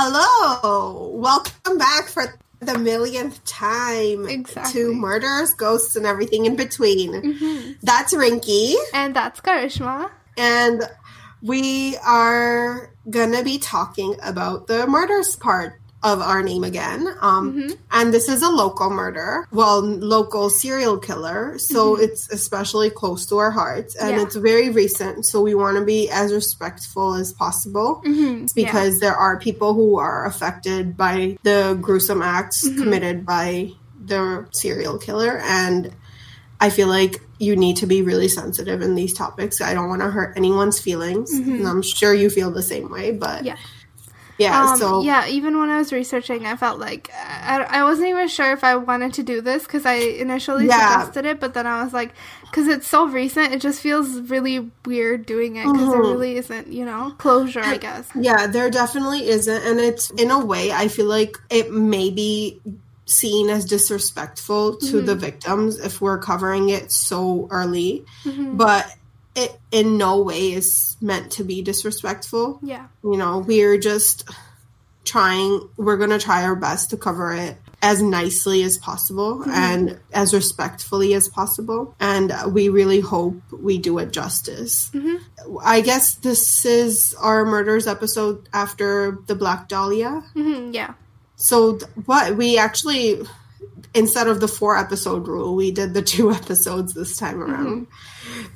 Hello, welcome back for the millionth time Exactly. to murders, ghosts, and everything in between. Mm-hmm. That's Rinky, And that's Karishma. and we are gonna be talking about the murders part of our name again. Um, And this is a local murder, well, local serial killer, so it's especially close to our hearts, and Yeah. it's very recent. So we want to be as respectful as possible Mm-hmm. because there are people who are affected by the gruesome acts Mm-hmm. committed by the serial killer and I feel like you need to be really sensitive in these topics. I don't want to hurt anyone's feelings. And I'm sure you feel the same way, but Mm-hmm. Yeah. Yeah, Um, so yeah, even when I was researching, I felt like I, I wasn't even sure if I wanted to do this because I initially Yeah. suggested it, but then I was like, because it's so recent, it just feels really weird doing it because there mm-hmm. really isn't, you know, closure, I guess. Yeah, there definitely isn't. And it's in a way, I feel like it may be seen as disrespectful to the mm-hmm. victims if we're covering it so early. Mm-hmm. But it in no way is meant to be disrespectful. Yeah. You know, we're just trying, we're going to try our best to cover it as nicely as possible and as respectfully as possible. And we really hope we do it justice. I guess this is our murders episode after the Black Dahlia. hmm yeah. So, th- what we actually, instead of the four episode rule, we did the two episodes this time around,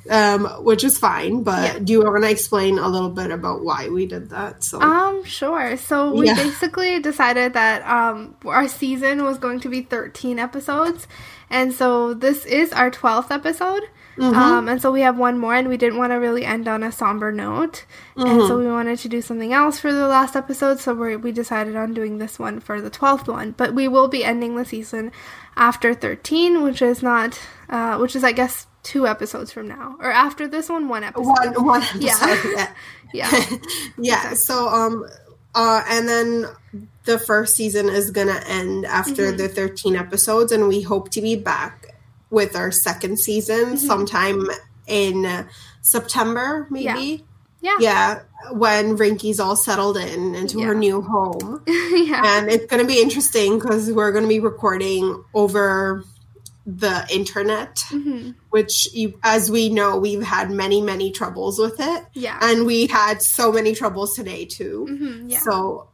um, which is fine. But Yeah. do you want to explain a little bit about why we did that? So, Um, sure. So we Yeah. basically decided that um our season was going to be 13 episodes. And so this is our 12th episode. Um, and so we have one more, and we didn't want to really end on a somber note. And so we wanted to do something else for the last episode. So we we decided on doing this one for the 12th one. But we will be ending the season after 13, which is not, uh, which is, I guess, two episodes from now. Or after this one, one episode. one, one episode. Yeah. yeah. Yeah. yeah so um uh and then the first season is gonna end after Mm-hmm. the 13 episodes and we hope to be back with our second season Mm-hmm. sometime in september maybe Yeah. yeah when rinky's all settled in into her new home yeah. and it's going to be interesting because we're going to be recording over the internet Mm-hmm. which you, as we know we've had many many troubles with it Yeah. and we had so many troubles today too Mhm, yeah. so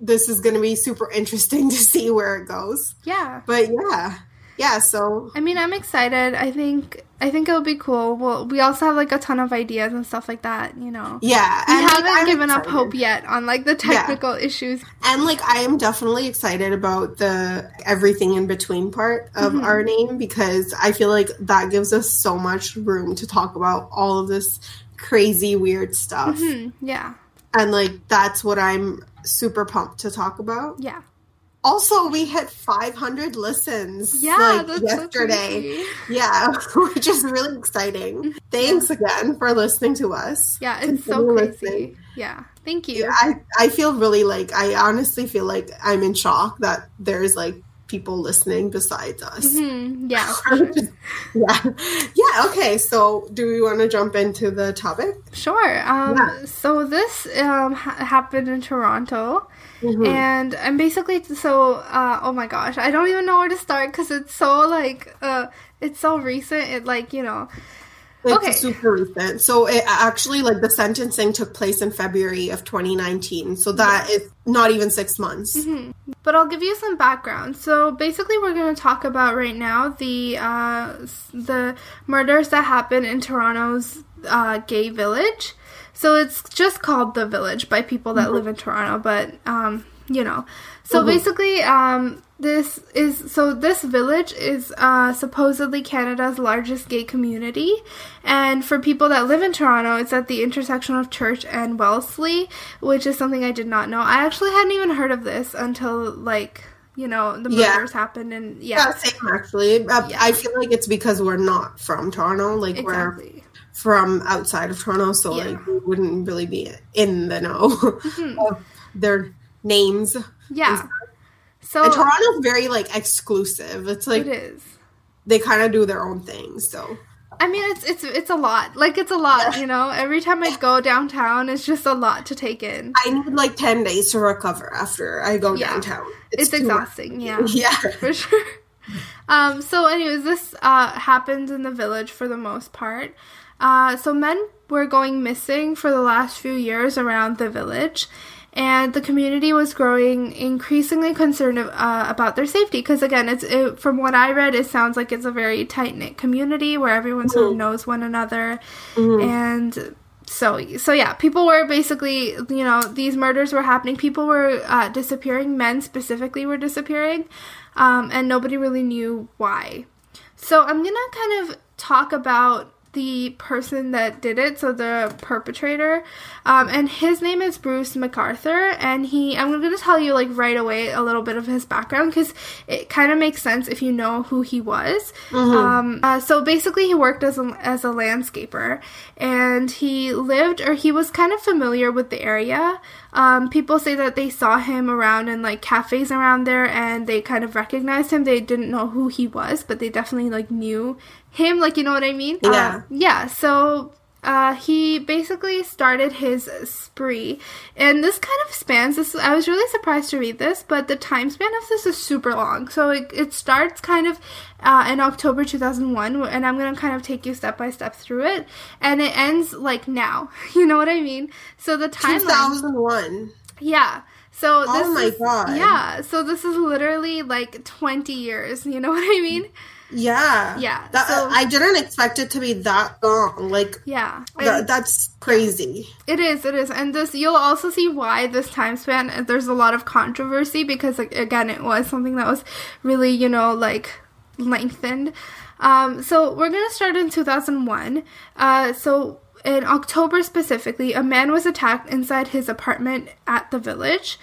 this is going to be super interesting to see where it goes Yeah. but yeah yeah so I mean, I'm excited. I think I think it'll be cool. Well, we also have like a ton of ideas and stuff like that, you know. yeah We haven't given up hope yet on like the technical issues. and like i am definitely excited about the everything in between part of Mm-hmm. our name because i feel like that gives us so much room to talk about all of this crazy weird stuff Hmm, yeah. and like that's what i'm super pumped to talk about Yeah. Also we hit 500 listens Yeah, like that's so yesterday yeah which is really exciting thanks again for listening to us Yeah, it's so crazy. listening. Yeah. Thank you. I, I feel really like I honestly feel like I'm in shock that there's like people listening besides us. Hmm, yeah. yeah. Yeah, okay. So do we want to jump into the topic? Sure. Um, Yeah. So this um, ha- happened in Toronto, Mm-hmm. and I'm basically so. Uh, oh my gosh, I don't even know where to start because it's so like uh, it's so recent. It like you know. It's Okay. super recent. So it actually like the sentencing took place in February of 2019. So that is not even 6 months. Mm-hmm. But I'll give you some background. So basically, we're going to talk about right now the uh, the murders that happened in Toronto's uh, gay village. So it's just called the village by people that live in Toronto, but um, you know. So basically, um, this is so this village is uh, supposedly Canada's largest gay community, and for people that live in Toronto, it's at the intersection of Church and Wellesley, which is something I did not know. I actually hadn't even heard of this until like you know the Yeah. murders happened, and Yeah, yeah, same actually. Uh, Yeah. I feel like it's because we're not from Toronto. Like we're exactly. From outside of Toronto, so Yeah. Mm-hmm. like we wouldn't really be in the know of their names. Yeah. So And Toronto's very like exclusive. It's like it is. they kind of do their own thing. So I mean, it's it's it's a lot. Like it's a lot, you know. Every time I go downtown, it's just a lot to take in. I need like ten days to recover after I go Yeah. downtown. It's, too exhausting. Yeah. much. Yeah. for sure. Um, so, anyways, this uh, happened in the village for the most part. Uh, so, men were going missing for the last few years around the village, and the community was growing increasingly concerned uh, about their safety. Because, again, it's it, from what I read, it sounds like it's a very tight knit community where everyone sort of knows one another, and so so yeah people were basically you know these murders were happening. People were uh, disappearing. Men specifically were disappearing um, and nobody really knew why. So i'm gonna kind of talk about the person that did it so the perpetrator. Um, and his name is bruce mcarthur and he i'm gonna tell you like right away a little bit of his background because it kind of makes sense if you know who he was. Um, uh, so basically he worked as a, as a landscaper and he lived or he was kind of familiar with the area um, people say that they saw him around in like cafes around there and they kind of recognized him they didn't know who he was but they definitely like knew him like you know what i mean Yeah. Uh, yeah so uh, he basically started his spree, and this kind of spans. This I was really surprised to read this, but the time span of this is super long. So it, it starts kind of uh, in October 2001, and I'm gonna kind of take you step by step through it, and it ends like now. You know what I mean? So the timeline. 2001. Yeah. So this Oh my is- God. Yeah. So this is literally like 20 years. You know what I mean? Yeah. Yeah, That, so- I didn't expect it to be that long. Like, Yeah. And- that's crazy. It is, it is, and this you'll also see why this time span. There's a lot of controversy because, like, again, it was something that was really, you know, like lengthened. Um, so we're gonna start in 2001. Uh, so in October specifically, a man was attacked inside his apartment at the village.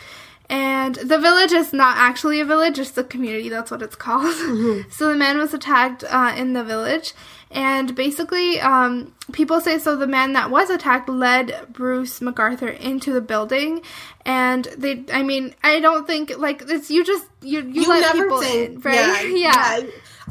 And the village is not actually a village, it's a community, that's what it's called. so the man was attacked uh, in the village. And basically, um, people say so the man that was attacked led Bruce McArthur into the building. And they, I mean, I don't think, like, it's you just, you, you, let people in, right? Yeah.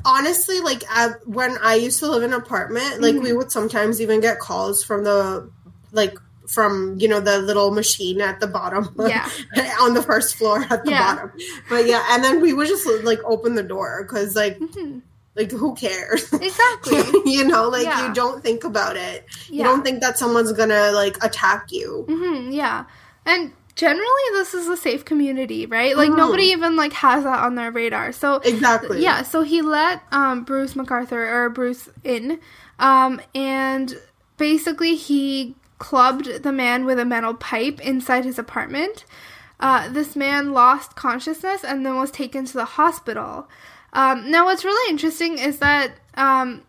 Honestly, like I, when I used to live in an apartment, like Mm-hmm. we would sometimes even get calls from the, like, from you know the little machine at the bottom, Yeah. on the first floor at the Yeah. bottom. But yeah, and then we would just like open the door because like, Mhm. like who cares? Exactly. you know, like Yeah. you don't think about it. You don't think that someone's gonna like attack you. hmm yeah. And generally, this is a safe community, right? Like, Mhm. nobody even, like, has that on their radar. So, Exactly. Yeah, so he let um, Bruce McArthur or Bruce in, um, and basically he clubbed the man with a metal pipe inside his apartment. Uh, this man lost consciousness and then was taken to the hospital. Um, now, what's really interesting is that um,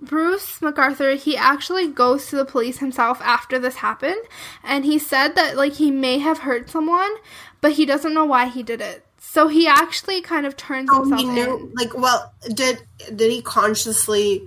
Bruce McArthur he actually goes to the police himself after this happened, and he said that like he may have hurt someone, but he doesn't know why he did it. So he actually kind of turns Oh, himself he knew. in. Like, well, did did he consciously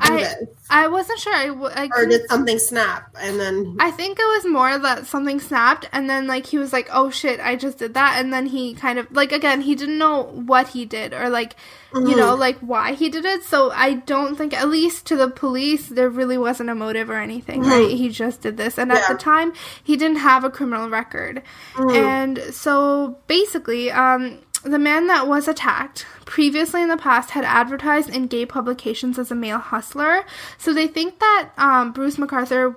I this, I wasn't sure. I, w- I or did something snap and then? I think it was more that something snapped, and then like he was like, "Oh shit, I just did that," and then he kind of like again he didn't know what he did or like you Mm-hmm. know like why he did it. So I don't think at least to the police there really wasn't a motive or anything, right? He just did this, and at Mm-hmm. The time he didn't have a criminal record, Mm-hmm. and so basically, um. The man that was attacked previously in the past had advertised in gay publications as a male hustler, so they think that um, Bruce McArthur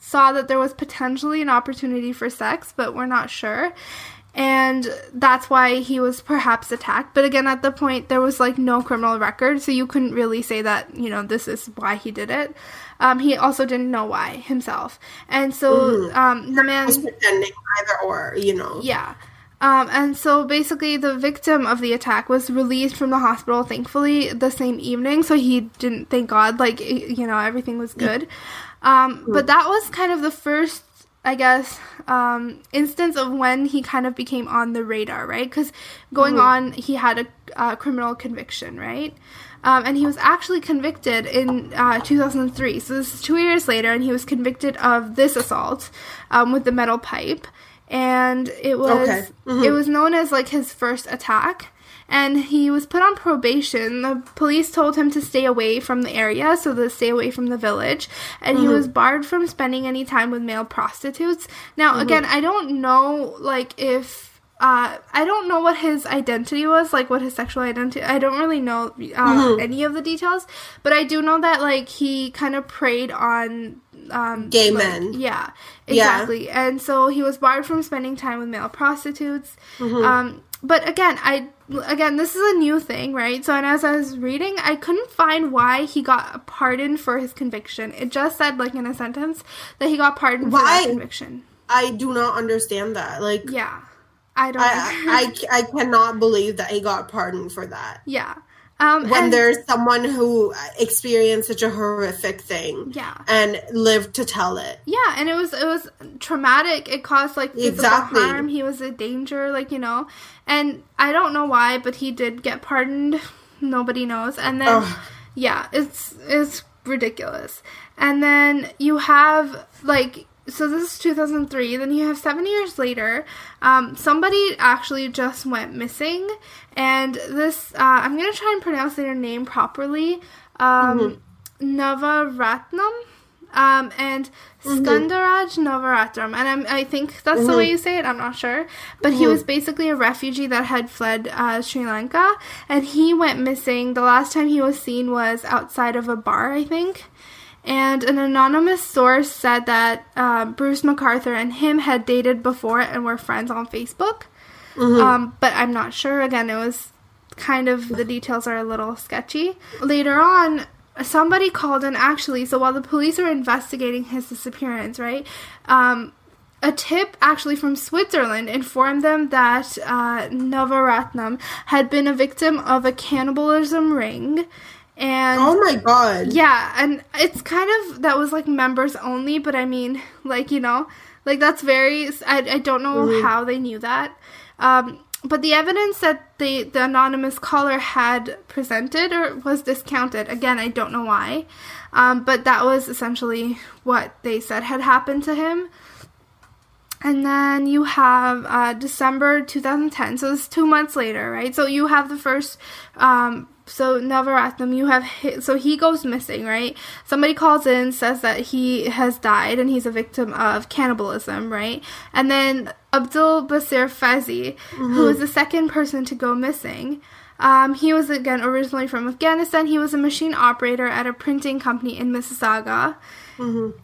saw that there was potentially an opportunity for sex, but we're not sure. And that's why he was perhaps attacked. But again, at the point, there was like no criminal record, so you couldn't really say that, you know, this is why he did it. Um, he also didn't know why himself. And so um, the man. was pretending either or, you know. Yeah. Um, and so basically, the victim of the attack was released from the hospital, thankfully, the same evening. So he didn't, thank God, like, you know, everything was good. Um, but that was kind of the first, I guess, um, instance of when he kind of became on the radar, right? Because going on, he had a uh, criminal conviction, right? Um, and he was actually convicted in uh, 2003. So this is two years later, and he was convicted of this assault um, with the metal pipe. And it was Okay. Mm-hmm. it was known as like his first attack. and he was put on probation. The police told him to stay away from the area, so to stay away from the village, and he mm-hmm. was barred from spending any time with male prostitutes. Now, mm-hmm. again, I don't know like if uh, I don't know what his identity was, like what his sexual identity. I don't really know uh, any of the details, but I do know that like he kind of preyed on um, Gay like- men. Yeah, Yeah. exactly. And so he was barred from spending time with male prostitutes. Mm-hmm. Um, but again, I again this is a new thing, right? So and as I was reading, I couldn't find why he got pardoned for his conviction. It just said like in a sentence that he got pardoned for Why? that conviction. I do not understand that. Like, Yeah, I don't. I, I, I cannot believe that he got pardoned for that. yeah. Um, When and- there's someone who experienced such a horrific thing Yeah. and lived to tell it. Yeah, and it was it was traumatic. It caused like physical Exactly. harm. He was a danger, like you know. And I don't know why, but he did get pardoned. Nobody knows. And then Ugh. yeah, it's it's ridiculous. And then you have like so this is 2003 then you have seven years later um, somebody actually just went missing and this uh, i'm going to try and pronounce their name properly um, navaratnam um, and Skandaraj Navaratram, and I'm, I think that's the way you say it. I'm not sure, but he was basically a refugee that had fled uh, Sri Lanka, and he went missing. The last time he was seen was outside of a bar, I think. And an anonymous source said that uh, Bruce McArthur and him had dated before and were friends on Facebook. Um, but I'm not sure. Again, it was kind of the details are a little sketchy. Later on, somebody called in actually. So while the police were investigating his disappearance, right? Um, a tip actually from Switzerland informed them that uh, Navaratnam had been a victim of a cannibalism ring. And Oh my god. yeah, and it's kind of that was like members only, but I mean, like you know, like that's very. I, I don't know how they knew that, um, but the evidence that the the anonymous caller had presented or was discounted. Again, I don't know why, um, but that was essentially what they said had happened to him. And then you have uh, December 2010, so it's two months later, right? So you have the first, um, so Navaratnam, you have, hi- so he goes missing, right? Somebody calls in, says that he has died and he's a victim of cannibalism, right? And then Abdul Basir Faizi, who is the second person to go missing, um, he was again originally from Afghanistan. He was a machine operator at a printing company in Mississauga.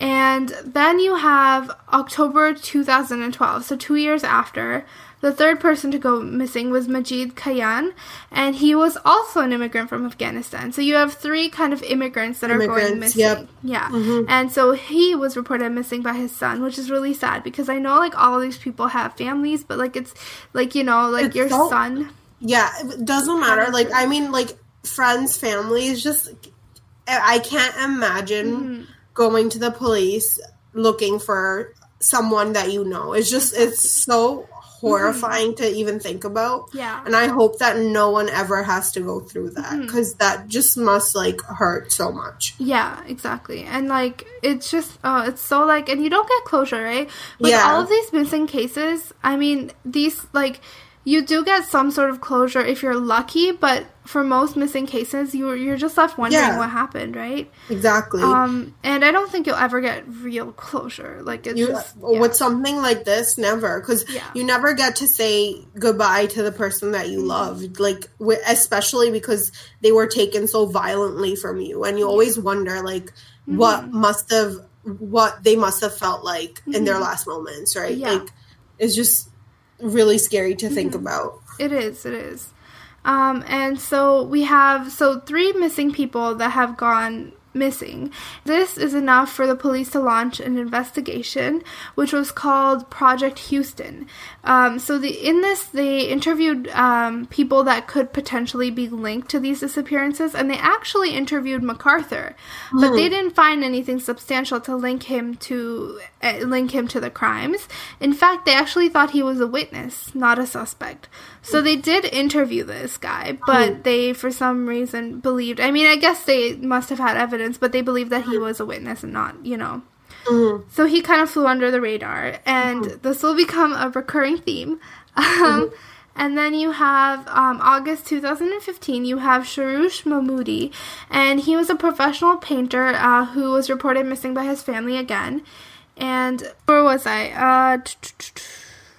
And then you have October 2012, so two years after. The third person to go missing was Majeed Kayhan, and he was also an immigrant from Afghanistan. So you have three kind of immigrants that are going missing. yep. Yeah. And so he was reported missing by his son, which is really sad because I know like all of these people have families, but like it's like, you know, like It's your so- son. Yeah, it doesn't matter. Like, I mean, like, friends, families, just, I I can't imagine Mm-hmm. going to the police looking for someone that you know. It's just, it's so horrifying to even think about. Mm-hmm. Yeah. And I hope that no one ever has to go through that Mm-hmm. because that just must, like, hurt so much. Yeah, exactly. And like it's just uh it's so like and you don't get closure, right? With Yeah. all of these missing cases, I mean, these like you do get some sort of closure if you're lucky, but for most missing cases, you're you're just left wondering Yeah. what happened, right? Exactly. Um, and I don't think you'll ever get real closure. Like it's you just yeah. with something like this never because Yeah. you never get to say goodbye to the person that you loved like especially because they were taken so violently from you and you always wonder like what Mm-hmm. must have what they must have felt like in their last moments right Mm-hmm. Yeah. like it's just really scary to think Mm-hmm. about It is, it is. Um, and so we have so three missing people that have gone missing. This is enough for the police to launch an investigation, which was called Project Houston. Um, so the in this they interviewed um, people that could potentially be linked to these disappearances, and they actually interviewed McArthur, but they didn't find anything substantial to link him to uh, link him to the crimes. In fact, they actually thought he was a witness, not a suspect. So they did interview this guy, but they, for some reason, believed. I mean, I guess they must have had evidence, but they believed that he was a witness and not, you know. So he kind of flew under the radar, and this will become a recurring theme. Um, And then you have um, August 2015, you have Sharush Mahmudi, and he was a professional painter uh, who was reported missing by his family again. And where was I? Uh,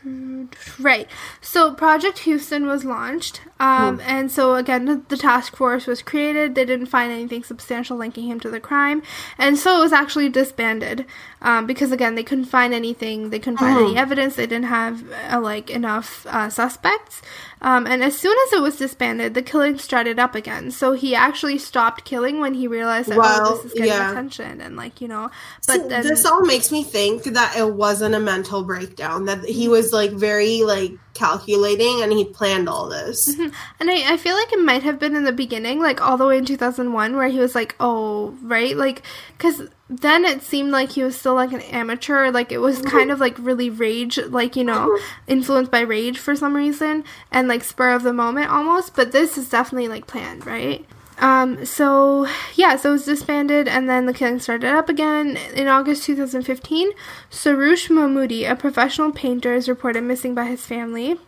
Right. So Project Houston was launched. Um, And so, again, the, task force was created. They didn't find anything substantial linking him to the crime. And so it was actually disbanded um, because, again, they couldn't find anything. They couldn't find any evidence. They didn't have, uh, like, enough uh, suspects. Um, and as soon as it was disbanded, the killing started up again. So he actually stopped killing when he realized that, well, oh, this is getting yeah. attention. And, like, you know. But so then, this all makes me think that it wasn't a mental breakdown, that he was, like, very, like, calculating and he planned all this. Mm-hmm. And I, I feel like it might have been in the beginning, like all the way in 2001, where he was like, oh, right? Like, because then it seemed like he was still like an amateur. Like, it was mm-hmm. kind of like really rage, like, you know, mm-hmm. influenced by rage for some reason and like spur of the moment almost. But this is definitely like planned, right? Um, so yeah, so it was disbanded and then the killing started up again in August 2015. Soroush Mahmudi, a professional painter, is reported missing by his family.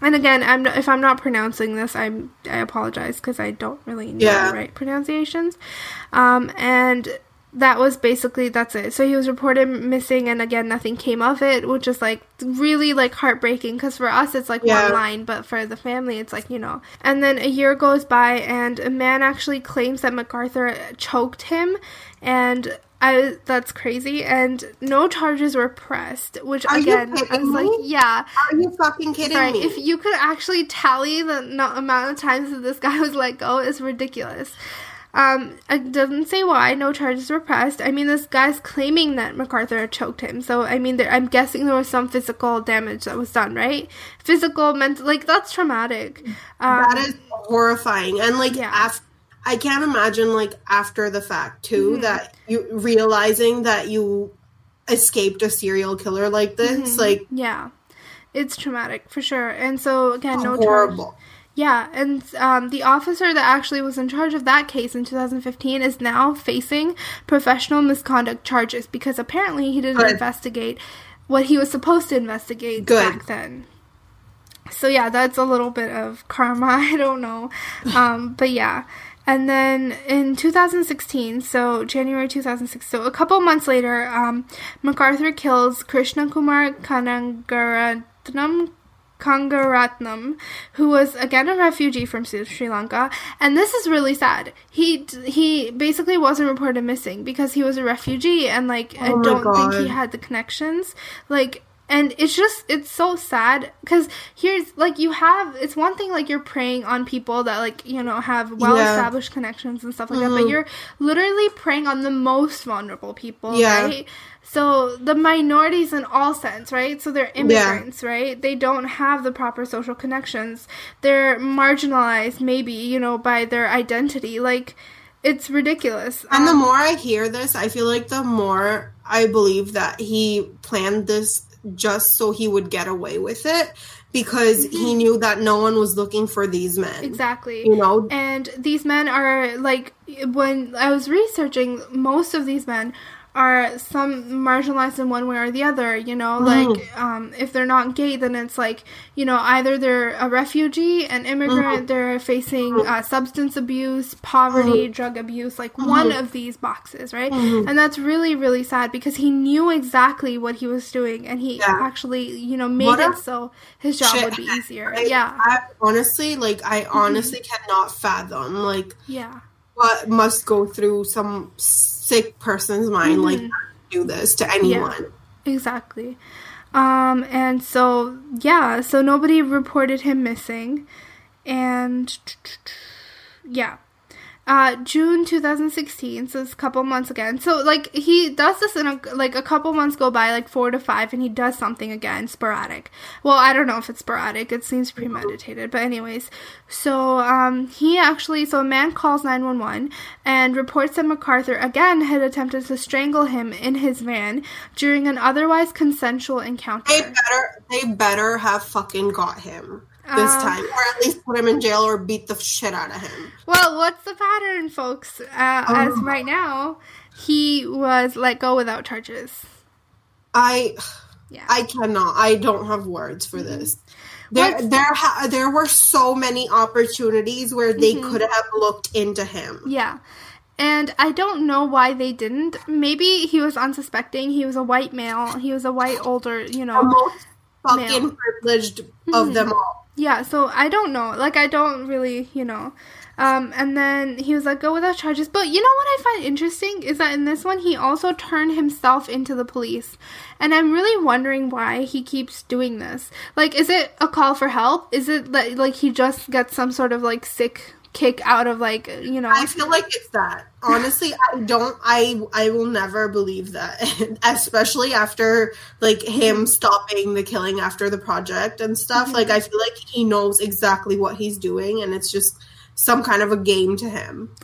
And again, I'm if I'm not pronouncing this, I'm I apologize because I don't really know yeah. the right pronunciations. Um, and that was basically that's it. So he was reported missing, and again, nothing came of it, which is like really like heartbreaking because for us it's like yeah. one line, but for the family it's like you know. And then a year goes by, and a man actually claims that McArthur choked him, and I that's crazy, and no charges were pressed. Which Are again, I was like, yeah. Are you fucking kidding Sorry, me? If you could actually tally the amount of times that this guy was let go, is ridiculous. Um, it doesn't say why. No charges were pressed. I mean, this guy's claiming that McArthur choked him. So, I mean, there, I'm guessing there was some physical damage that was done, right? Physical, mental, like that's traumatic. Um, that is horrifying. And like, yeah. after, I can't imagine like after the fact too mm-hmm. that you realizing that you escaped a serial killer like this. Mm-hmm. Like, yeah, it's traumatic for sure. And so again, no horrible. Charge, yeah, and um, the officer that actually was in charge of that case in 2015 is now facing professional misconduct charges because apparently he didn't Good. investigate what he was supposed to investigate Good. back then. So yeah, that's a little bit of karma. I don't know, um, but yeah. And then in 2016, so January 2006, so a couple months later, um, McArthur kills Kirushna Kumar Kanagaratnam Kangaratnam, who was again a refugee from Sri Lanka, and this is really sad. He he basically wasn't reported missing because he was a refugee, and like oh I don't God. think he had the connections. Like and it's just it's so sad because here's like you have it's one thing like you're preying on people that like you know have well established yeah. connections and stuff like mm-hmm. that but you're literally preying on the most vulnerable people yeah. right so the minorities in all sense, right? So they're immigrants, yeah. right? They don't have the proper social connections. They're marginalized, maybe, you know, by their identity. Like, it's ridiculous. And um, the more I hear this, I feel like the more I believe that he planned this just so he would get away with it because mm-hmm. he knew that no one was looking for these men. Exactly. You know? And these men are like when I was researching most of these men are some marginalized in one way or the other you know mm. like um, if they're not gay then it's like you know either they're a refugee an immigrant mm. they're facing uh, substance abuse poverty mm. drug abuse like one of these boxes right mm-hmm. and that's really really sad because he knew exactly what he was doing and he yeah. actually you know made what it so his job shit. would be easier I, yeah I, honestly like i mm-hmm. honestly mm-hmm. cannot fathom like yeah what must go through some sick person's mind mm-hmm. like do this to anyone. Yeah, exactly. Um, and so yeah, so nobody reported him missing, and yeah, uh, June 2016, so it's a couple months again. So like he does this in a like a couple months go by, like four to five, and he does something again, sporadic. Well, I don't know if it's sporadic. It seems premeditated, but anyways. So um, he actually, so a man calls 911 and reports that McArthur again had attempted to strangle him in his van during an otherwise consensual encounter. They better, they better have fucking got him this um, time, or at least put him in jail or beat the shit out of him. Well, what's the pattern, folks? Uh, As oh. right now, he was let go without charges. I, yeah, I cannot. I don't have words for mm-hmm. this. There, What's- there, ha- there were so many opportunities where they Mm-hmm. could have looked into him. Yeah. And I don't know why they didn't. Maybe he was unsuspecting. He was a white male. He was a white older, you The know. most fucking Male. privileged Mm-hmm. of them all. Yeah, so I don't know. Like I don't really, you know. Um and then he was like go without charges. But you know what I find interesting is that in this one he also turned himself into the police. And I'm really wondering why he keeps doing this. Like is it a call for help? Is it that like he just gets some sort of like sick kick out of like, you know. I feel like it's that. Honestly, I don't. I I will never believe that, especially after like him stopping the killing after the project and stuff. Like I feel like he knows exactly what he's doing, and it's just some kind of a game to him.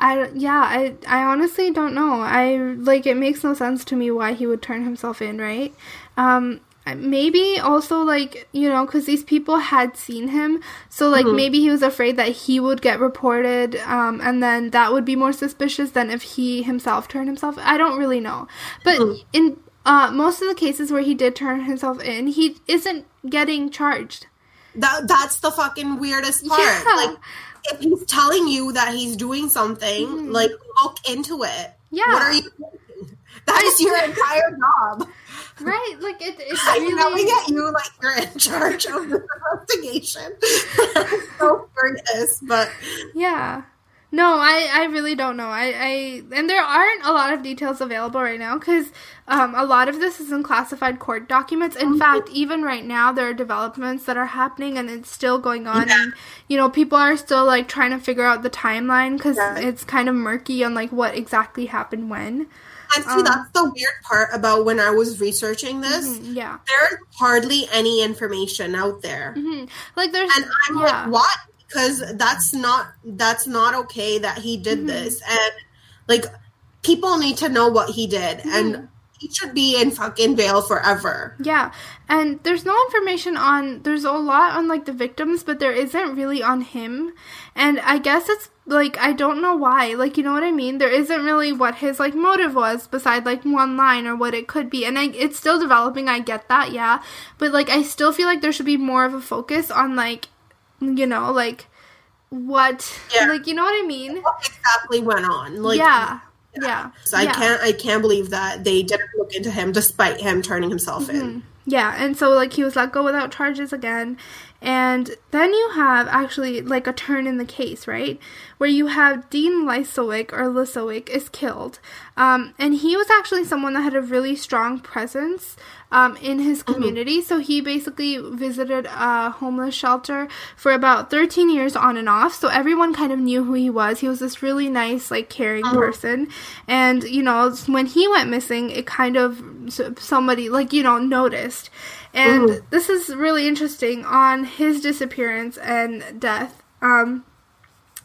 I yeah, I I honestly don't know. I like it makes no sense to me why he would turn himself in, right? Um maybe also like, you know, cuz these people had seen him, so like maybe he was afraid that he would get reported um and then that would be more suspicious than if he himself turned himself. I don't really know. But in uh most of the cases where he did turn himself in, he isn't getting charged. That that's the fucking weirdest part. Yeah. Like if he's telling you that he's doing something, like look into it. Mm-hmm. Yeah. What are you doing? That's your entire job. Right? Like it it's really yelling at you like you're in charge of the investigation. so curious, but Yeah. No, I, I really don't know. I, I and there aren't a lot of details available right now because um, a lot of this is in classified court documents. In fact, even right now, there are developments that are happening and it's still going on. Yeah. And you know, people are still like trying to figure out the timeline because Yeah. it's kind of murky on like what exactly happened when. And see that's the weird part about when I was researching this. Yeah, There's hardly any information out there. hmm like there's And I'm yeah. like, what? Because that's not that's not okay that he did Mm-hmm. this. And like people need to know what he did. Mm-hmm. And he should be in fucking jail forever. Yeah, and there's no information on. There's a lot on like the victims, but there isn't really on him. And I guess it's like I don't know why. Like you know what I mean? There isn't really what his like motive was beside like one line or what it could be. And I, it's still developing. I get that, yeah. But like I still feel like there should be more of a focus on like, you know, like what, Yeah. like you know what I mean? What exactly went on? Like yeah, yeah. So I yeah. can't I can't believe that they didn't look into him despite him turning himself in. Mm-hmm. Yeah, and so like he was let go without charges again. And then you have actually like a turn in the case, right? Where you have Dean Lisowick or Lisowick is killed. Um, and he was actually someone that had a really strong presence um, in his community. So he basically visited a homeless shelter for about 13 years on and off. So everyone kind of knew who he was. He was this really nice, like caring person. And, you know, when he went missing, it kind of somebody, like, you know, noticed. And this is really interesting on his disappearance and death. Um,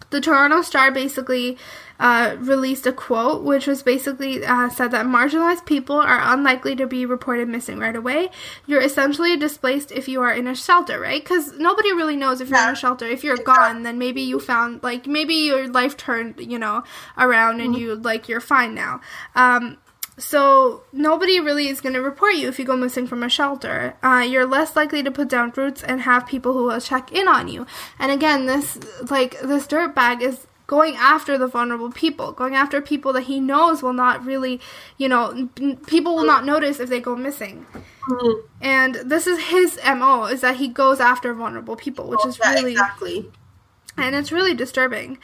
the Toronto Star basically uh, released a quote, which was basically uh, said that marginalized people are unlikely to be reported missing right away. You're essentially displaced if you are in a shelter, right? Because nobody really knows if you're in a shelter. If you're gone, then maybe you found like maybe your life turned, you know, around and you like you're fine now. Um, so nobody really is going to report you if you go missing from a shelter. Uh, you're less likely to put down roots and have people who will check in on you. And again, this like this dirtbag is going after the vulnerable people, going after people that he knows will not really, you know, people will not notice if they go missing. And this is his mo is that he goes after vulnerable people, which is Yeah, really exactly. and it's really disturbing.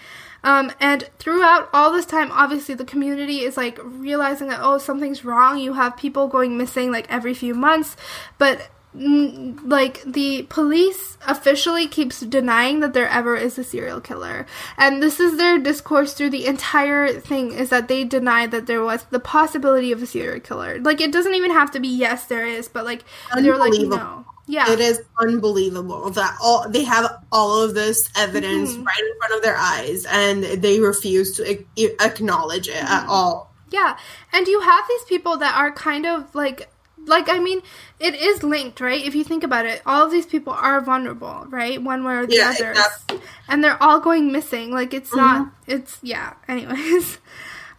Um, and throughout all this time, obviously, the community is like realizing that oh, something's wrong. You have people going missing like every few months, but mm, like the police officially keeps denying that there ever is a serial killer. And this is their discourse through the entire thing is that they deny that there was the possibility of a serial killer. Like it doesn't even have to be yes, there is, but like they're like no. Yeah. It is unbelievable that all they have all of this evidence Mm-hmm. right in front of their eyes and they refuse to acknowledge it Mm-hmm. at all. Yeah, and you have these people that are kind of like like I mean, it is linked, right? If you think about it, all of these people are vulnerable, right? One way or the Yeah, other. exactly. And they're all going missing. Like it's not it's yeah, anyways.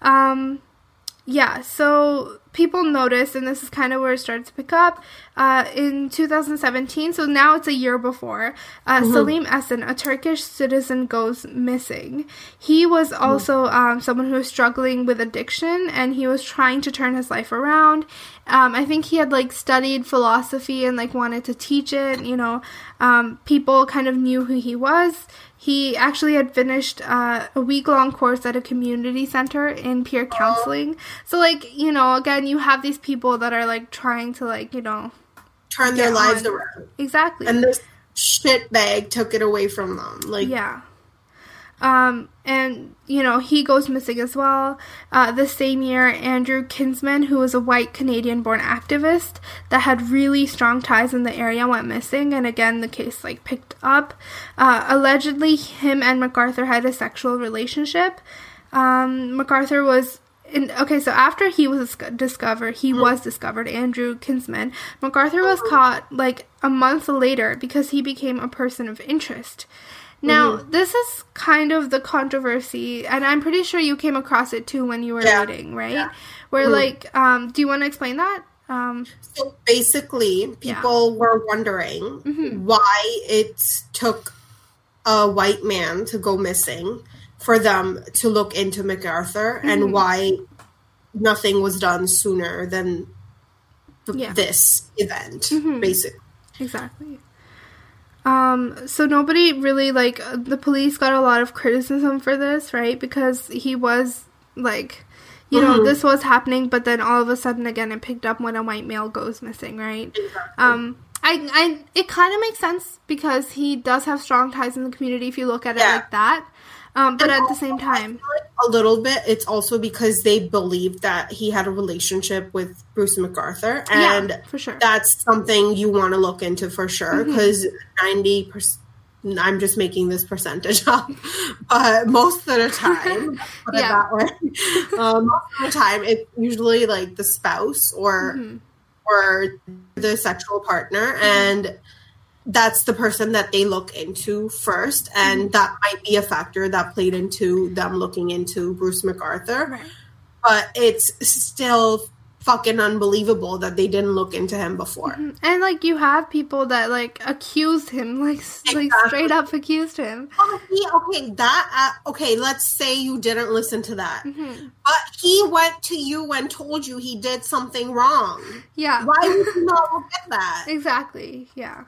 Um yeah, so people noticed, and this is kind of where it started to pick up uh, in 2017. So now it's a year before. Uh, Selim Esen, a Turkish citizen, goes missing. He was also um, someone who was struggling with addiction, and he was trying to turn his life around. Um, I think he had like studied philosophy and like wanted to teach it. You know, um, people kind of knew who he was. He actually had finished uh, a week long course at a community center in peer counseling. So, like, you know, again, you have these people that are like trying to, like, you know, Turn their lives on. around. exactly. And this shit bag took it away from them. Like, Yeah. Um, and you know he goes missing as well. Uh, the same year, Andrew Kinsman, who was a white Canadian-born activist that had really strong ties in the area, went missing. And again, the case like picked up. Uh, allegedly, him and McArthur had a sexual relationship. Um, McArthur was in, okay, so after he was discovered, he was discovered, Andrew Kinsman. McArthur was caught like a month later because he became a person of interest. Now, this is kind of the controversy, and I'm pretty sure you came across it too when you were Yeah. reading, right? Where, like, um, do you want to explain that? Um, So basically, people were wondering Mm-hmm. why it took a white man to go missing for them to look into McArthur Mm-hmm. and why nothing was done sooner than th- Yeah. Mm-hmm. this event, basically. Exactly. Um, so nobody really like the police got a lot of criticism for this, right? Because he was like, you know, this was happening, but then all of a sudden again it picked up when a white male goes missing, right? Um, I, I, it kind of makes sense because he does have strong ties in the community if you look at it Yeah. like that. Um, but And at the same time, a little bit, it's also because they believed that he had a relationship with Bruce McArthur, and yeah, for sure. that's something you want to look into for sure Mm-hmm. because 90 percent i'm just making this percentage up but most of the time put it Yeah. that way um, most of the time it's usually like the spouse or Mm-hmm. or the sexual partner and that's the person that they look into first and Mm-hmm. that might be a factor that played into them looking into bruce mcarthur Right. but it's still fucking unbelievable that they didn't look into him before And like you have people that like accused him, like s like straight up accused him. Oh, he, okay, that uh, okay. Let's say you didn't listen to that, Mm-hmm. but he went to you and told you he did something wrong. Yeah. Why would you not look at that? Exactly. Yeah.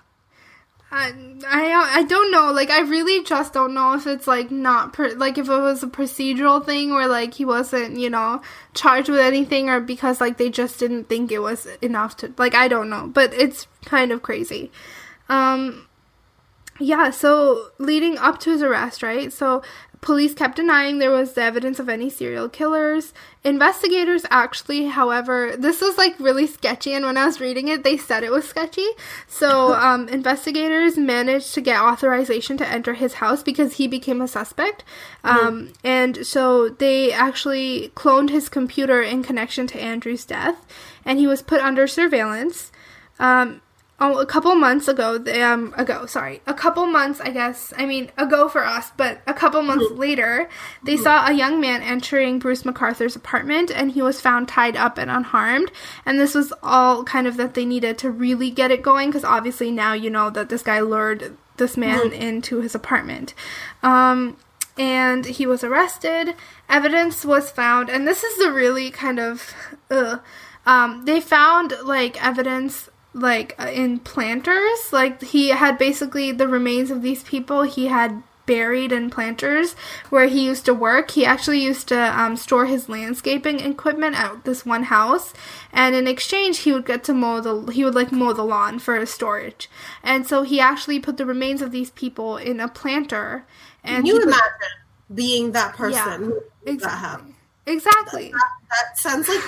I, I I don't know. Like I really just don't know if it's like not per, like if it was a procedural thing where like he wasn't you know charged with anything or because like they just didn't think it was enough to like I don't know. But it's kind of crazy. Um. Yeah. So leading up to his arrest, right? So police kept denying there was the evidence of any serial killers. Investigators actually, however, this was like really sketchy, and when I was reading it, they said it was sketchy. So, um, investigators managed to get authorization to enter his house because he became a suspect. Um, and so they actually cloned his computer in connection to Andrew's death, and he was put under surveillance. Um, a couple months ago, they, um, ago, sorry, a couple months, I guess, I mean, ago for us, but a couple months later, they saw a young man entering Bruce McArthur's apartment and he was found tied up and unharmed. And this was all kind of that they needed to really get it going because obviously now you know that this guy lured this man into his apartment. Um, and he was arrested. Evidence was found, and this is the really kind of, ugh. Um, they found like evidence like uh, in planters. Like he had basically the remains of these people he had buried in planters where he used to work. He actually used to um, store his landscaping equipment at this one house, and in exchange, he would get to mow the he would like mow the lawn for his storage. And so he actually put the remains of these people in a planter. And Can you he put- imagine being that person Yeah, that exactly. exactly. That, that sounds like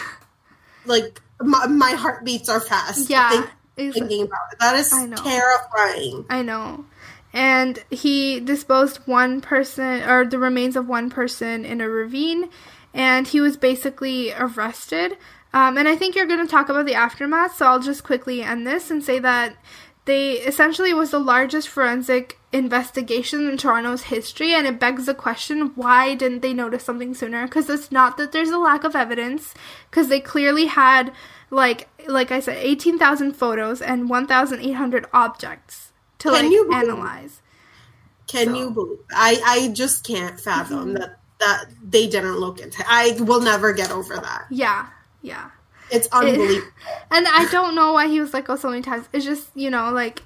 like my, my heartbeats are fast. Yeah, ex- thinking about it. That is I terrifying. I know. And he disposed one person or the remains of one person in a ravine and he was basically arrested. Um, and I think you're going to talk about the aftermath, so I'll just quickly end this and say that they essentially was the largest forensic investigation in Toronto's history, and it begs the question: Why didn't they notice something sooner? Because it's not that there's a lack of evidence, because they clearly had like like I said, eighteen thousand photos and one thousand eight hundred objects to Can like you analyze. Can So- you believe? I I just can't fathom mm-hmm. that that they didn't look into. I will never get over that. Yeah, yeah. It's unbelievable. And I don't know why he was like, go so many times. It's just you know like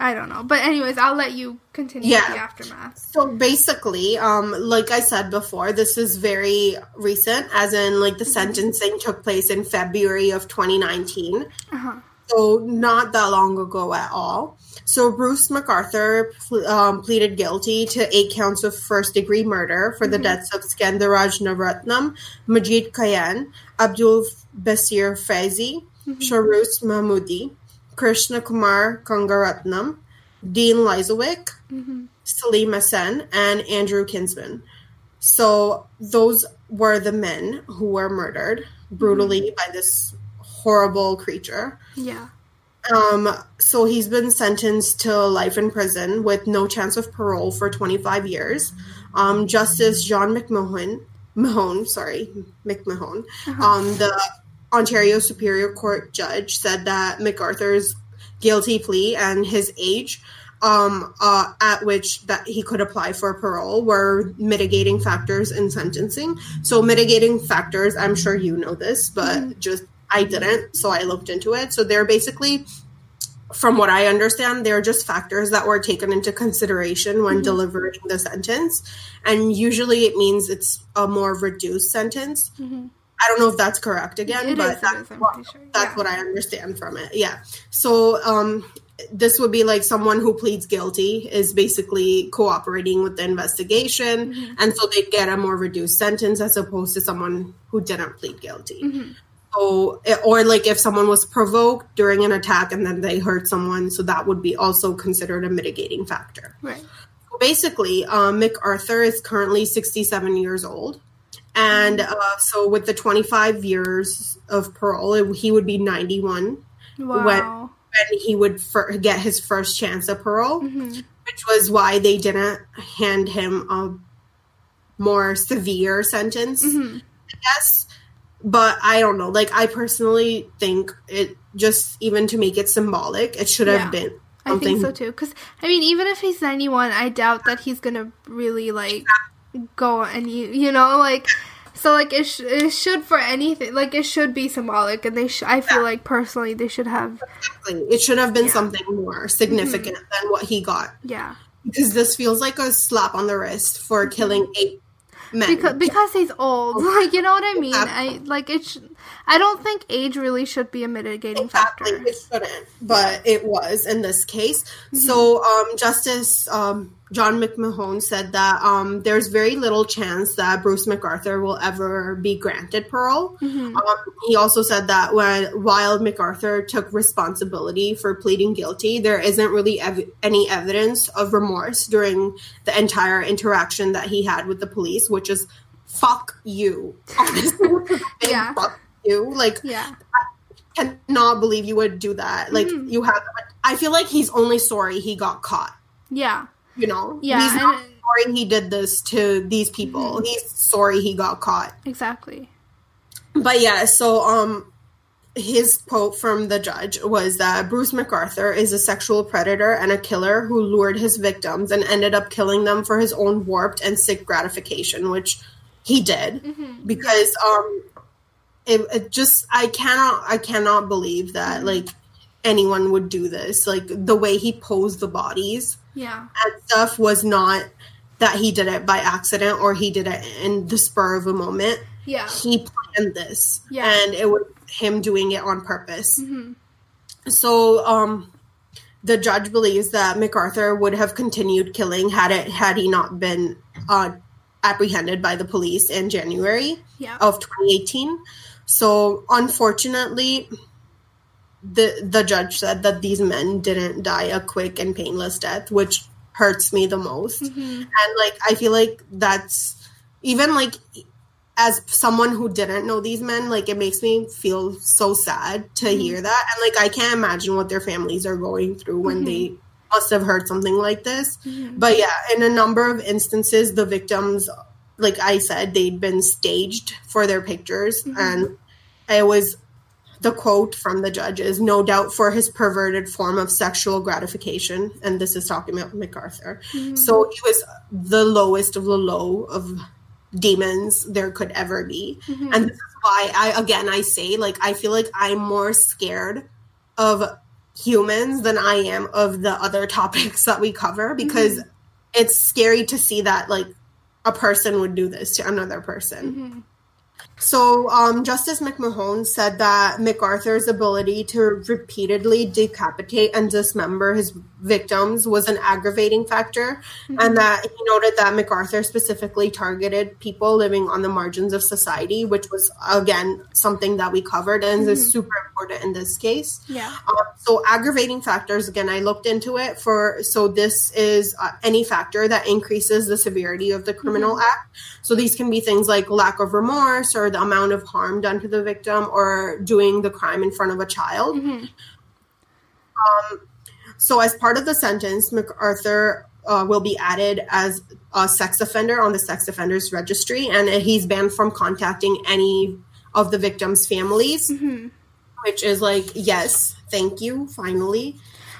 I don't know. But anyways, I'll let you continue Yeah. the aftermath. So basically, um, like I said before, this is very recent, as in like the sentencing took place in February of 2019. Uh-huh. So not that long ago at all. So Bruce McArthur um, pleaded guilty to eight counts of first degree murder for the deaths of Skandaraj Naratnam, Majeed Kayhan, Abdul Basir Faizi, Soroush Mahmudi, Kirushna Kumar Kanagaratnam, Dean Lisowick, Selim Esen, and Andrew Kinsman. So those were the men who were murdered brutally by this horrible creature. Yeah. Um, so he's been sentenced to life in prison with no chance of parole for 25 years. Um, Justice John McMahon, Mahone, sorry, McMahon, um, the Ontario Superior Court judge said that McArthur's guilty plea and his age, um, uh, at which that he could apply for parole, were mitigating factors in sentencing. So mitigating factors, I'm sure you know this, but just I didn't, so I looked into it. So they're basically from what I understand, they're just factors that were taken into consideration when delivering the sentence. And usually it means it's a more reduced sentence. I don't know if that's correct again, It but is, that's, is, what, sure. that's Yeah. what I understand from it. Yeah. So um, this would be like someone who pleads guilty is basically cooperating with the investigation. Mm-hmm. And so they get a more reduced sentence as opposed to someone who didn't plead guilty. Mm-hmm. So, or like if someone was provoked during an attack and then they hurt someone, so that would be also considered a mitigating factor. Right. Basically, um, McArthur is currently 67 years old. And uh, so, with the 25 years of parole, it- he would be 91 Wow. when he would fir- get his first chance of parole, Mhm. which was why they didn't hand him a more severe sentence. Mhm. I guess. But I don't know. Like I personally think it just even to make it symbolic, it should have Yeah. been I think something so too. Because I mean, even if he's ninety one, I doubt that he's gonna really like go and you you know like. So like it, sh- it should for anything like it should be symbolic and they sh- I feel like personally they should have exactly. It should have been something more significant than what he got. yeah Because this feels like a slap on the wrist for killing eight men. because because he's old like you know what I mean I like it sh- I don't think age really should be a mitigating Exactly, factor it shouldn't, but it was in this case. Mm-hmm. So, um, Justice um, John McMahon said that um, there's very little chance that Bruce McArthur will ever be granted parole. Mm-hmm. Um, he also said that when while McArthur took responsibility for pleading guilty, there isn't really ev- any evidence of remorse during the entire interaction that he had with the police, which is fuck you. Honestly, Yeah. fuck you. Like yeah cannot believe you would do that. Like Mm-hmm. you have I feel like he's only sorry he got caught. yeah You know? Yeah, He's not sorry he did this to these people. Mm-hmm. He's sorry he got caught. exactly But yeah, so um his quote from the judge was that Bruce McArthur is a sexual predator and a killer who lured his victims and ended up killing them for his own warped and sick gratification, which he did. Because um it, it just I cannot I cannot believe that like anyone would do this. Like the way he posed the bodies yeah. And stuff was not that he did it by accident or he did it in the spur of a moment. Yeah. He planned this Yeah. and it was him doing it on purpose. Mhm. so um the judge believes that mcarthur would have continued killing had it had he not been uh apprehended by the police in january yeah. of 2018 so unfortunately the the judge said that these men didn't die a quick and painless death which hurts me the most Mhm. and like i feel like that's even like as someone who didn't know these men, like it makes me feel so sad to Mm-hmm. hear that. And like I can't imagine what their families are going through when they Mm-hmm. must have heard something like this. But yeah, in a number of instances, the victims, like I said, they'd been staged for their pictures. Mm-hmm. And it was the quote from the judge is no doubt for his perverted form of sexual gratification. And this is talking about McArthur. Mm-hmm. So he was the lowest of the low of demons there could ever be. Mm-hmm. And this is why I again I say like I feel like I'm more scared of humans than I am of the other topics that we cover because mm-hmm. it's scary to see that like a person would do this to another person. So, um, Justice McMahon said that McArthur's ability to repeatedly decapitate and dismember his victims was an aggravating factor, and that he noted that McArthur specifically targeted people living on the margins of society, which was, again, something that we covered and is super important in this case. Yeah. Um, so aggravating factors again i looked into it for so this is uh, any factor that increases the severity of the criminal act. So these can be things like lack of remorse or the amount of harm done to the victim or doing the crime in front of a child. Um, so as part of the sentence mcarthur uh, will be added as a sex offender on the sex offenders registry and he's banned from contacting any of the victims families which is like yes thank you finally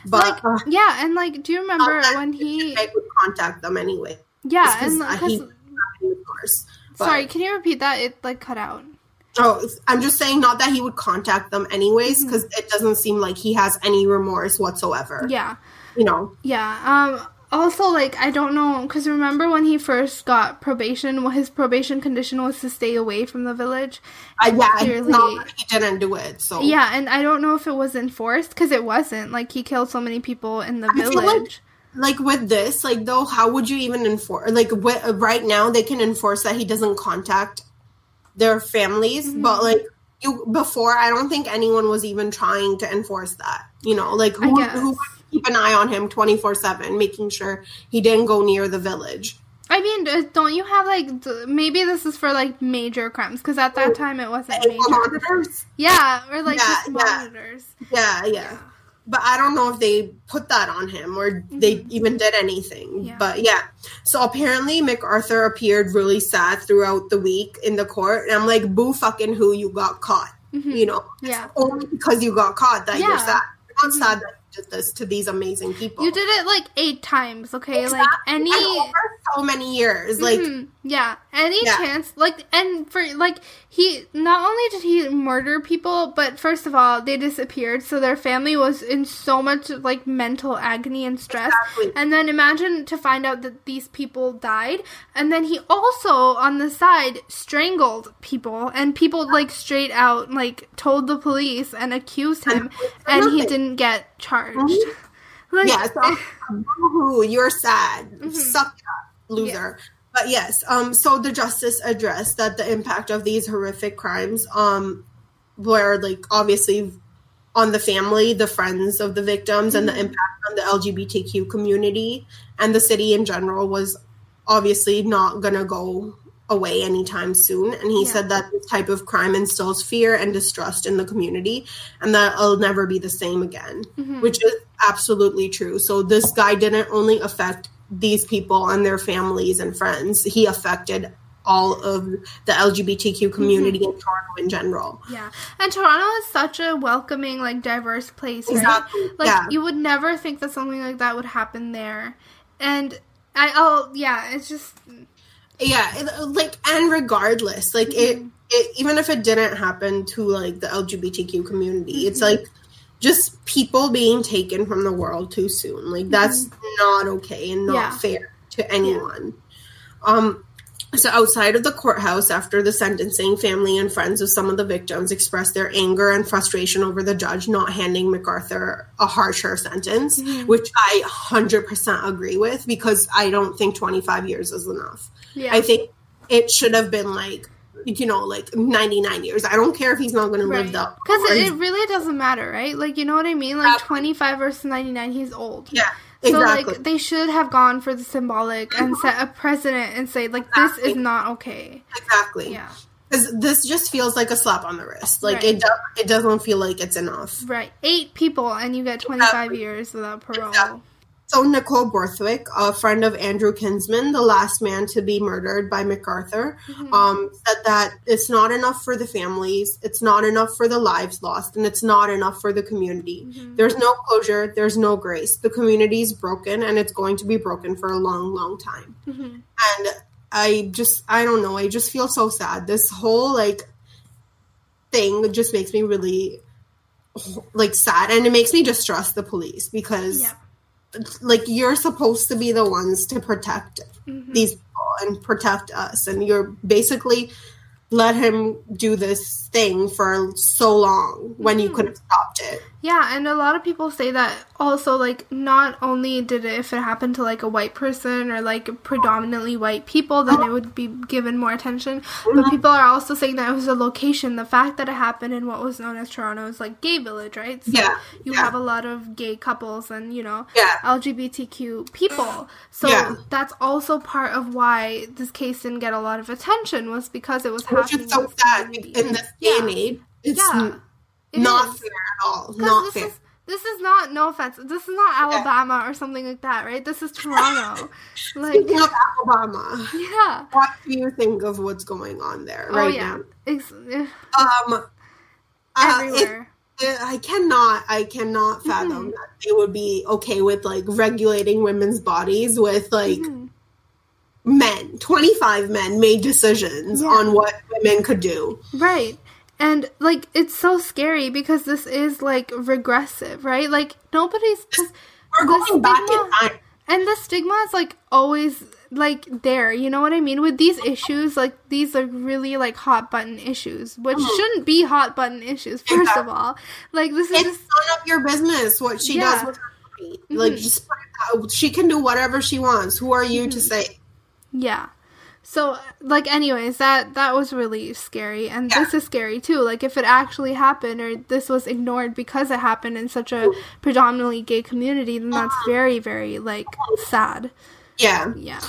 but Like, uh, yeah, and like, do you remember when he? I would contact them anyway Yeah, because and uh, because he of course But- sorry, can you repeat that? It like cut out. Oh i'm just saying not that he would contact them anyways because it doesn't seem like he has any remorse whatsoever Yeah, you know yeah. Um. Also, like, I don't know, because remember when he first got probation? Well, his probation condition was to stay away from the village. I, yeah clearly- not he didn't do it so Yeah, and I don't know if it was enforced because it wasn't. Like, he killed so many people in the I village. like with this like though how would you even enforce like wh- right now they can enforce that he doesn't contact their families Mm-hmm. but like you before i don't think anyone was even trying to enforce that you know like who, who would keep an eye on him 24 7 making sure he didn't go near the village I mean, don't you have like maybe this is for like major crimes because at that time it wasn't major. monitors Yeah, or like Yeah, just yeah. monitors. yeah yeah but i don't know if they put that on him or they even did anything Mm-hmm. Yeah. but yeah so apparently mcarthur appeared really sad throughout the week in the court and i'm like boo fucking who you got caught you know Mm-hmm. Yeah. only because you got caught that you're sad you're not sad that did this to these amazing people You did it like eight times, okay? Like any And over so many years like Mhm. yeah, any Yeah. chance like and for like he not only did he murder people, but first of all, they disappeared, so their family was in so much like mental agony and stress. Exactly. And then imagine to find out that these people died, and then he also on the side strangled people and people like straight out like told the police and accused him And and he didn't get charged. Mhm. Like, yeah, so boo-hoo, you're sad. Mm-hmm. Suck it up, loser. But yes, um, so the justice addressed that the impact of these horrific crimes, um, were like obviously on the family, the friends of the victims, and the Mm-hmm. impact on the LGBTQ community and the city in general was obviously not gonna go away anytime soon. And he Yeah. said that this type of crime instills fear and distrust in the community, and that it'll never be the same again, Mm-hmm. which is absolutely true. So this guy didn't only affect these people and their families and friends; he affected all of the LGBTQ community in Toronto in general. Yeah, and Toronto is such a welcoming, like diverse place, right? Exactly, Like yeah. you would never think that something like that would happen there, and I oh yeah, it's just yeah like and regardless like it, mm-hmm. it even if it didn't happen to like the lgbtq community it's like just people being taken from the world too soon. Like mm-hmm. that's not okay and not Yeah. fair to anyone. Um so outside of the courthouse after the sentencing family and friends of some of the victims expressed their anger and frustration over the judge not handing mcarthur a harsher sentence mm-hmm. which i 100% agree with because i don't think 25 years is enough yeah. I think it should have been like, you know, like 99 years. I don't care if he's not going to live that. because it, it really doesn't matter, right? Like you know what I mean? Like Exactly. twenty five versus ninety nine, he's old. yeah, Exactly. So like they should have gone for the symbolic and set a precedent and say like this is not okay. exactly. Yeah. Because this just feels like a slap on the wrist. Like Right. it, do- it doesn't feel like it's enough. Right. Eight people and you get 25 years without parole. Exactly. So Nicole Borthwick, a friend of Andrew Kinsman, the last man to be murdered by McArthur, Mhm. um, said that it's not enough for the families, it's not enough for the lives lost, and it's not enough for the community. Mhm. There's no closure, there's no grace. The community is broken, and it's going to be broken for a long, long time. Mhm. And I just, I don't know, I just feel so sad. This whole like thing just makes me really like sad, and it makes me distrust the police because Yeah. Like you're supposed to be the ones to protect Mhm. these people and protect us and you're basically let him do this thing for so long when you Mhm. could have stopped it Yeah, and a lot of people say that also, like, not only did it, if it happened to, like, a white person or, like, predominantly white people, then it would be given more attention. But Mhm. people are also saying that it was a location, the fact that it happened in what was known as Toronto's, like, gay village, right? So Yeah, you yeah. have a lot of gay couples and, you know, yeah LGBTQ people. So Yeah. that's also part of why this case didn't get a lot of attention was because it was which happening is so sad in this day and Yeah. age it's Yeah, n- It not is. fair at all not this fair Is, this is not no offense. This is not Alabama or something like that, right? This is Toronto. like speaking of alabama yeah. what do you think of what's going on there oh right yeah. Ex- eh, now um uh, it- everywhere. I cannot, I cannot fathom Mhm. that they would be okay with like regulating women's bodies with like Mhm. men, 25 men made decisions Yeah. on what women could do. Right. And like it's so scary because this is like regressive, right? Like nobody's We're going back in time. and the stigma is like always like there, you know what I mean? With these issues, like these are really like hot button issues, which Mhm. shouldn't be hot button issues, first of all. Like this is It's just none of your business what she Yeah. does with her body. Like, Mhm. just put it out. she can do whatever she wants. Who are you to Mhm. say? Yeah. So like anyways, that that was really scary and Yeah. this is scary too. Like if it actually happened or this was ignored because it happened in such a predominantly gay community, then that's Uh-huh. very very like sad. Yeah. Yeah.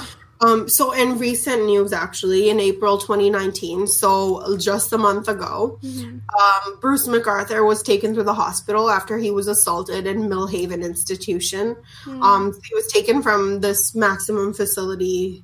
Um, so in recent news, actually, in April 2019, so just a month ago, Mhm. um, Bruce McArthur was taken to the hospital after he was assaulted in Millhaven Institution. Mm. Um, he was taken from this maximum facility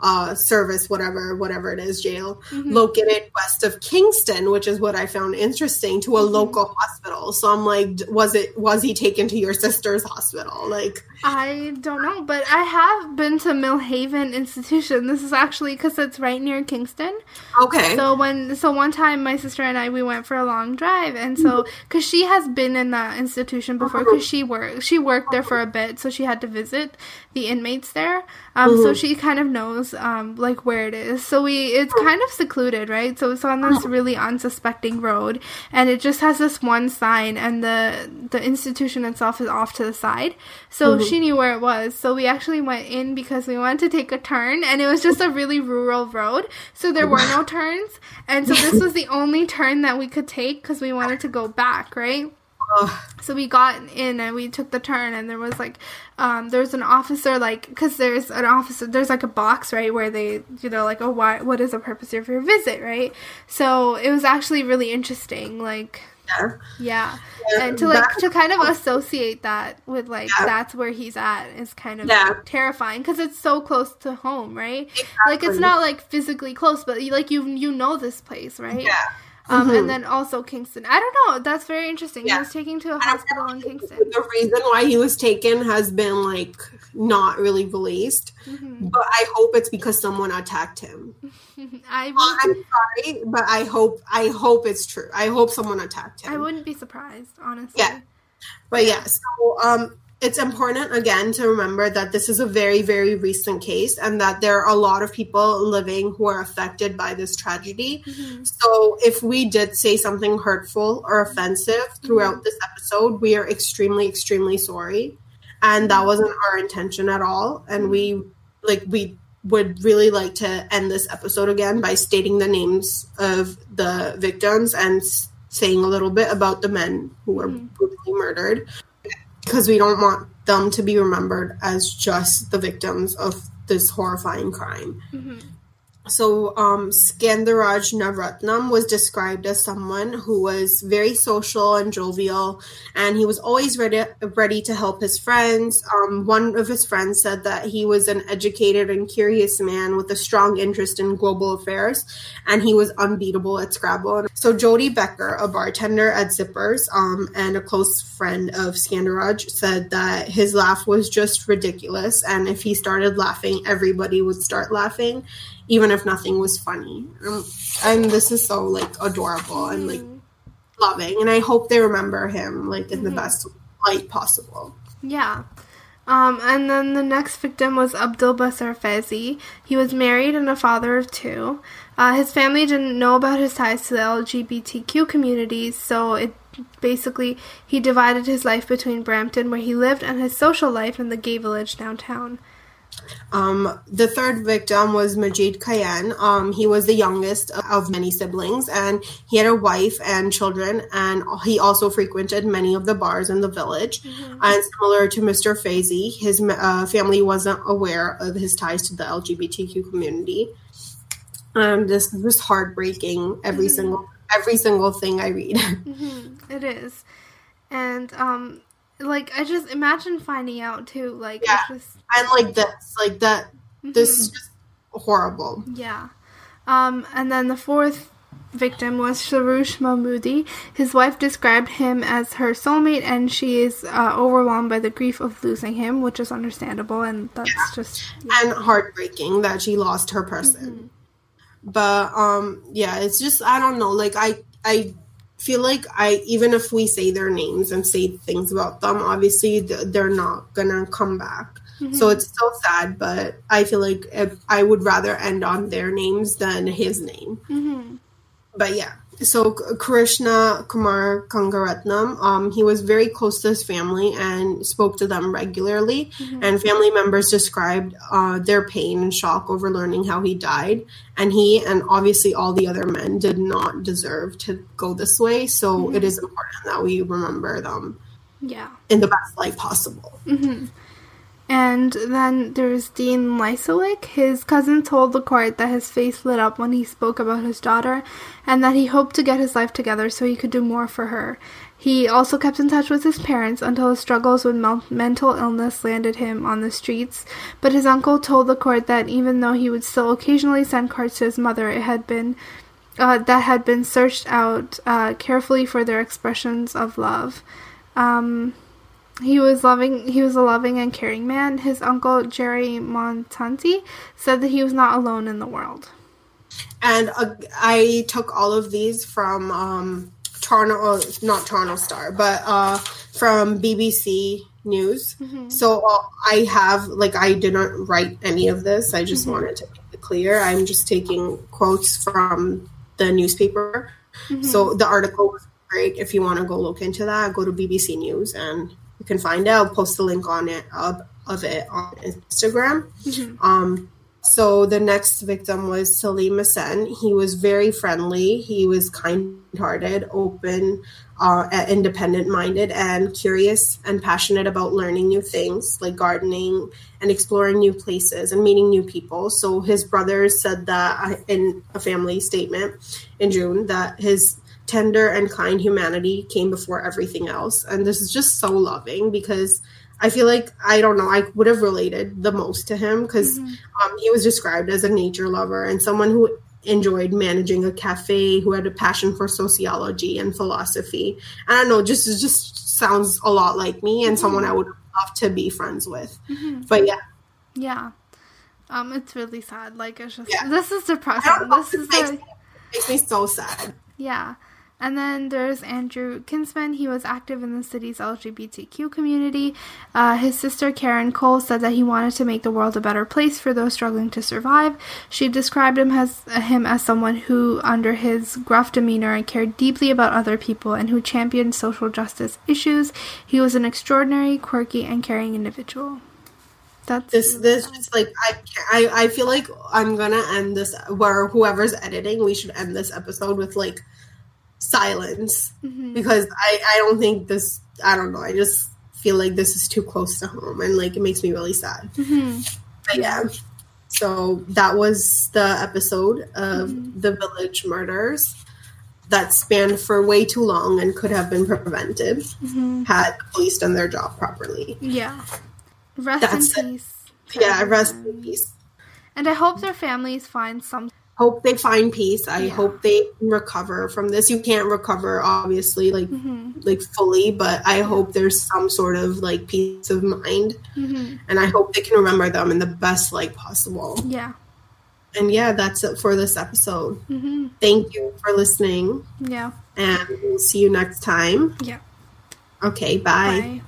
uh, service, whatever, whatever it is, jail, Mhm. located west of Kingston, which is what I found interesting, to a Mhm. local hospital. So I'm like, was it was he taken to your sister's hospital? Like, I don't know, but I have been to Millhaven Institution. This is actually because it's right near Kingston. okay, So when so one time my sister and I we went for a long drive and so cuz she has been in that institution before cuz she worked she worked there for a bit so she had to visit the inmates there. Um so Mhm. she kind of knows um like where it is. So we it's kind of secluded, right? So it's on this really unsuspecting road and it just has this one sign and the the institution itself is off to the side. So Mhm. she knew where it was. So we actually went in because we wanted to take a turn and it was just a really rural road. So there were no turns. And so this was the only turn that we could take because we wanted to go back, right? So we got in and we took the turn and there was like um there's an officer like because there's an officer there's like a box right where they you know like oh why what is the purpose of your visit right so it was actually really interesting like yeah. yeah Yeah, and to like to kind of associate that with like Yeah. that's where he's at is kind of Yeah. terrifying because it's so close to home right like it's not like physically close but like you you know this place right Yeah. Um Mhm. and then also kingston i don't know that's very interesting Yeah. he was taken to a hospital in kingston The reason why he was taken has been like not really released, Mhm. but I hope it's because someone attacked him. i would I'm sorry, but I hope I hope it's true. I hope someone attacked him. i wouldn't be surprised honestly Yeah. But yeah, so um, it's important again to remember that this is a very, very recent case and that there are a lot of people living who are affected by this tragedy. Mhm. So if we did say something hurtful or offensive throughout this episode, we are extremely, extremely sorry. And that wasn't our intention at all. And we like we would really like to end this episode again by stating the names of the victims and saying a little bit about the men who were Mhm. brutally murdered because we don't want them to be remembered as just the victims of this horrifying crime. Mhm. So um, Skandaraj Navaratnam was described as someone who was very social and jovial, and he was always ready ready to help his friends. Um, one of his friends said that he was an educated and curious man with a strong interest in global affairs, and he was unbeatable at Scrabble. So Jody Becker, a bartender at Zippers um, and a close friend of Skandaraj, said that his laugh was just ridiculous, and if he started laughing, everybody would start laughing even if nothing was funny. Um, and this is so like adorable and like loving, and I hope they remember him like in the best light possible. Yeah. Um, and then the next victim was Abdul Basir Faizi. He was married and a father of two. Uh, his family didn't know about his ties to the LGBTQ community, so it basically he divided his life between Brampton, where he lived, and his social life in the gay village downtown. Um, the third victim was Majeed Kayhan. Um, he was the youngest of many siblings, and he had a wife and children. And he also frequented many of the bars in the village. And similar to Mr. Faizi, his uh, family wasn't aware of his ties to the LGBTQ community. And this was heartbreaking. Every single every single thing I read. It is. And um like I just imagine finding out too, like Yeah. just and like this, like that. This is just horrible. Yeah. Um, and then the fourth victim was Soroush Mahmudi. His wife described him as her soulmate, and she is uh, overwhelmed by the grief of losing him, which is understandable, and that's just and heartbreaking that she lost her person. But um yeah, it's just I don't know, like I I feel like I even if we say their names and say things about them, obviously th- they're not gonna come back. So mm-hmm. it's so sad, but I feel like if, I would rather end on their names than his name. Mm-hmm. But yeah, so Kirushna Kumar Kanagaratnam, um, he was very close to his family and spoke to them regularly. And family members described uh, their pain and shock over learning how he died. And he and obviously all the other men did not deserve to go this way. So it is important that we remember them yeah. in the best light possible. And then there's Dean Lisowick. His cousin told the court that his face lit up when he spoke about his daughter and that he hoped to get his life together so he could do more for her. He also kept in touch with his parents until his struggles with mental illness landed him on the streets. But his uncle told the court that even though he would still occasionally send cards to his mother, it had been uh, that had been searched out uh, carefully for their expressions of love. Um, he was loving. He was a loving and caring man. His uncle Jerry Montanti said that he was not alone in the world. And uh, I took all of these from um, Toronto, uh, not Toronto Star, but uh, from BBC News. So uh, I have, like, I didn't write any of this. I just wanted to make it clear. I'm just taking quotes from the newspaper. So the article was great. If you want to go look into that, go to BBC News and you can find it. I'll post the link on it of, of it on Instagram. Um, so the next victim was Selim Esen. He was very friendly. He was kind-hearted, open, uh, independent-minded, and curious and passionate about learning new things like gardening and exploring new places and meeting new people. So his brothers said that uh, in a family statement in June that his tender and kind humanity came before everything else. And this is just so loving because I feel like I don't know, I would have related the most to him because um, he was described as a nature lover and someone who enjoyed managing a cafe, who had a passion for sociology and philosophy. I don't know, just it just sounds a lot like me and someone I would love to be friends with. But yeah, Yeah. Um, it's really sad. Like it's just Yeah. this is depressing. This is me, makes me so sad. Yeah. And then there's Andrew Kinsman. He was active in the city's LGBTQ community. Uh, his sister Karen Cole said that he wanted to make the world a better place for those struggling to survive. She described him as him as someone who, under his gruff demeanor, cared deeply about other people and who championed social justice issues. He was an extraordinary, quirky, and caring individual. That's This this just like I I I feel like I'm gonna end this where whoever's editing we should end this episode with like silence mm-hmm. because I I don't think this I don't know I just feel like this is too close to home and like it makes me really sad. Mm-hmm. But yeah. So that was the episode of mm-hmm. the village murders that spanned for way too long and could have been prevented had the police done their job properly. Yeah. Rest That's in it. peace. Yeah, rest in peace. And I hope their families find some. Hope they find peace. I Yeah. hope they recover from this. You can't recover, obviously, like Mm-hmm. like fully, but I hope there's some sort of like peace of mind, hmm and I hope they can remember them in the best light possible. Yeah. And yeah, that's it for this episode. hmm Thank you for listening, Yeah. and we'll see you next time. Yeah. Okay, bye. Bye.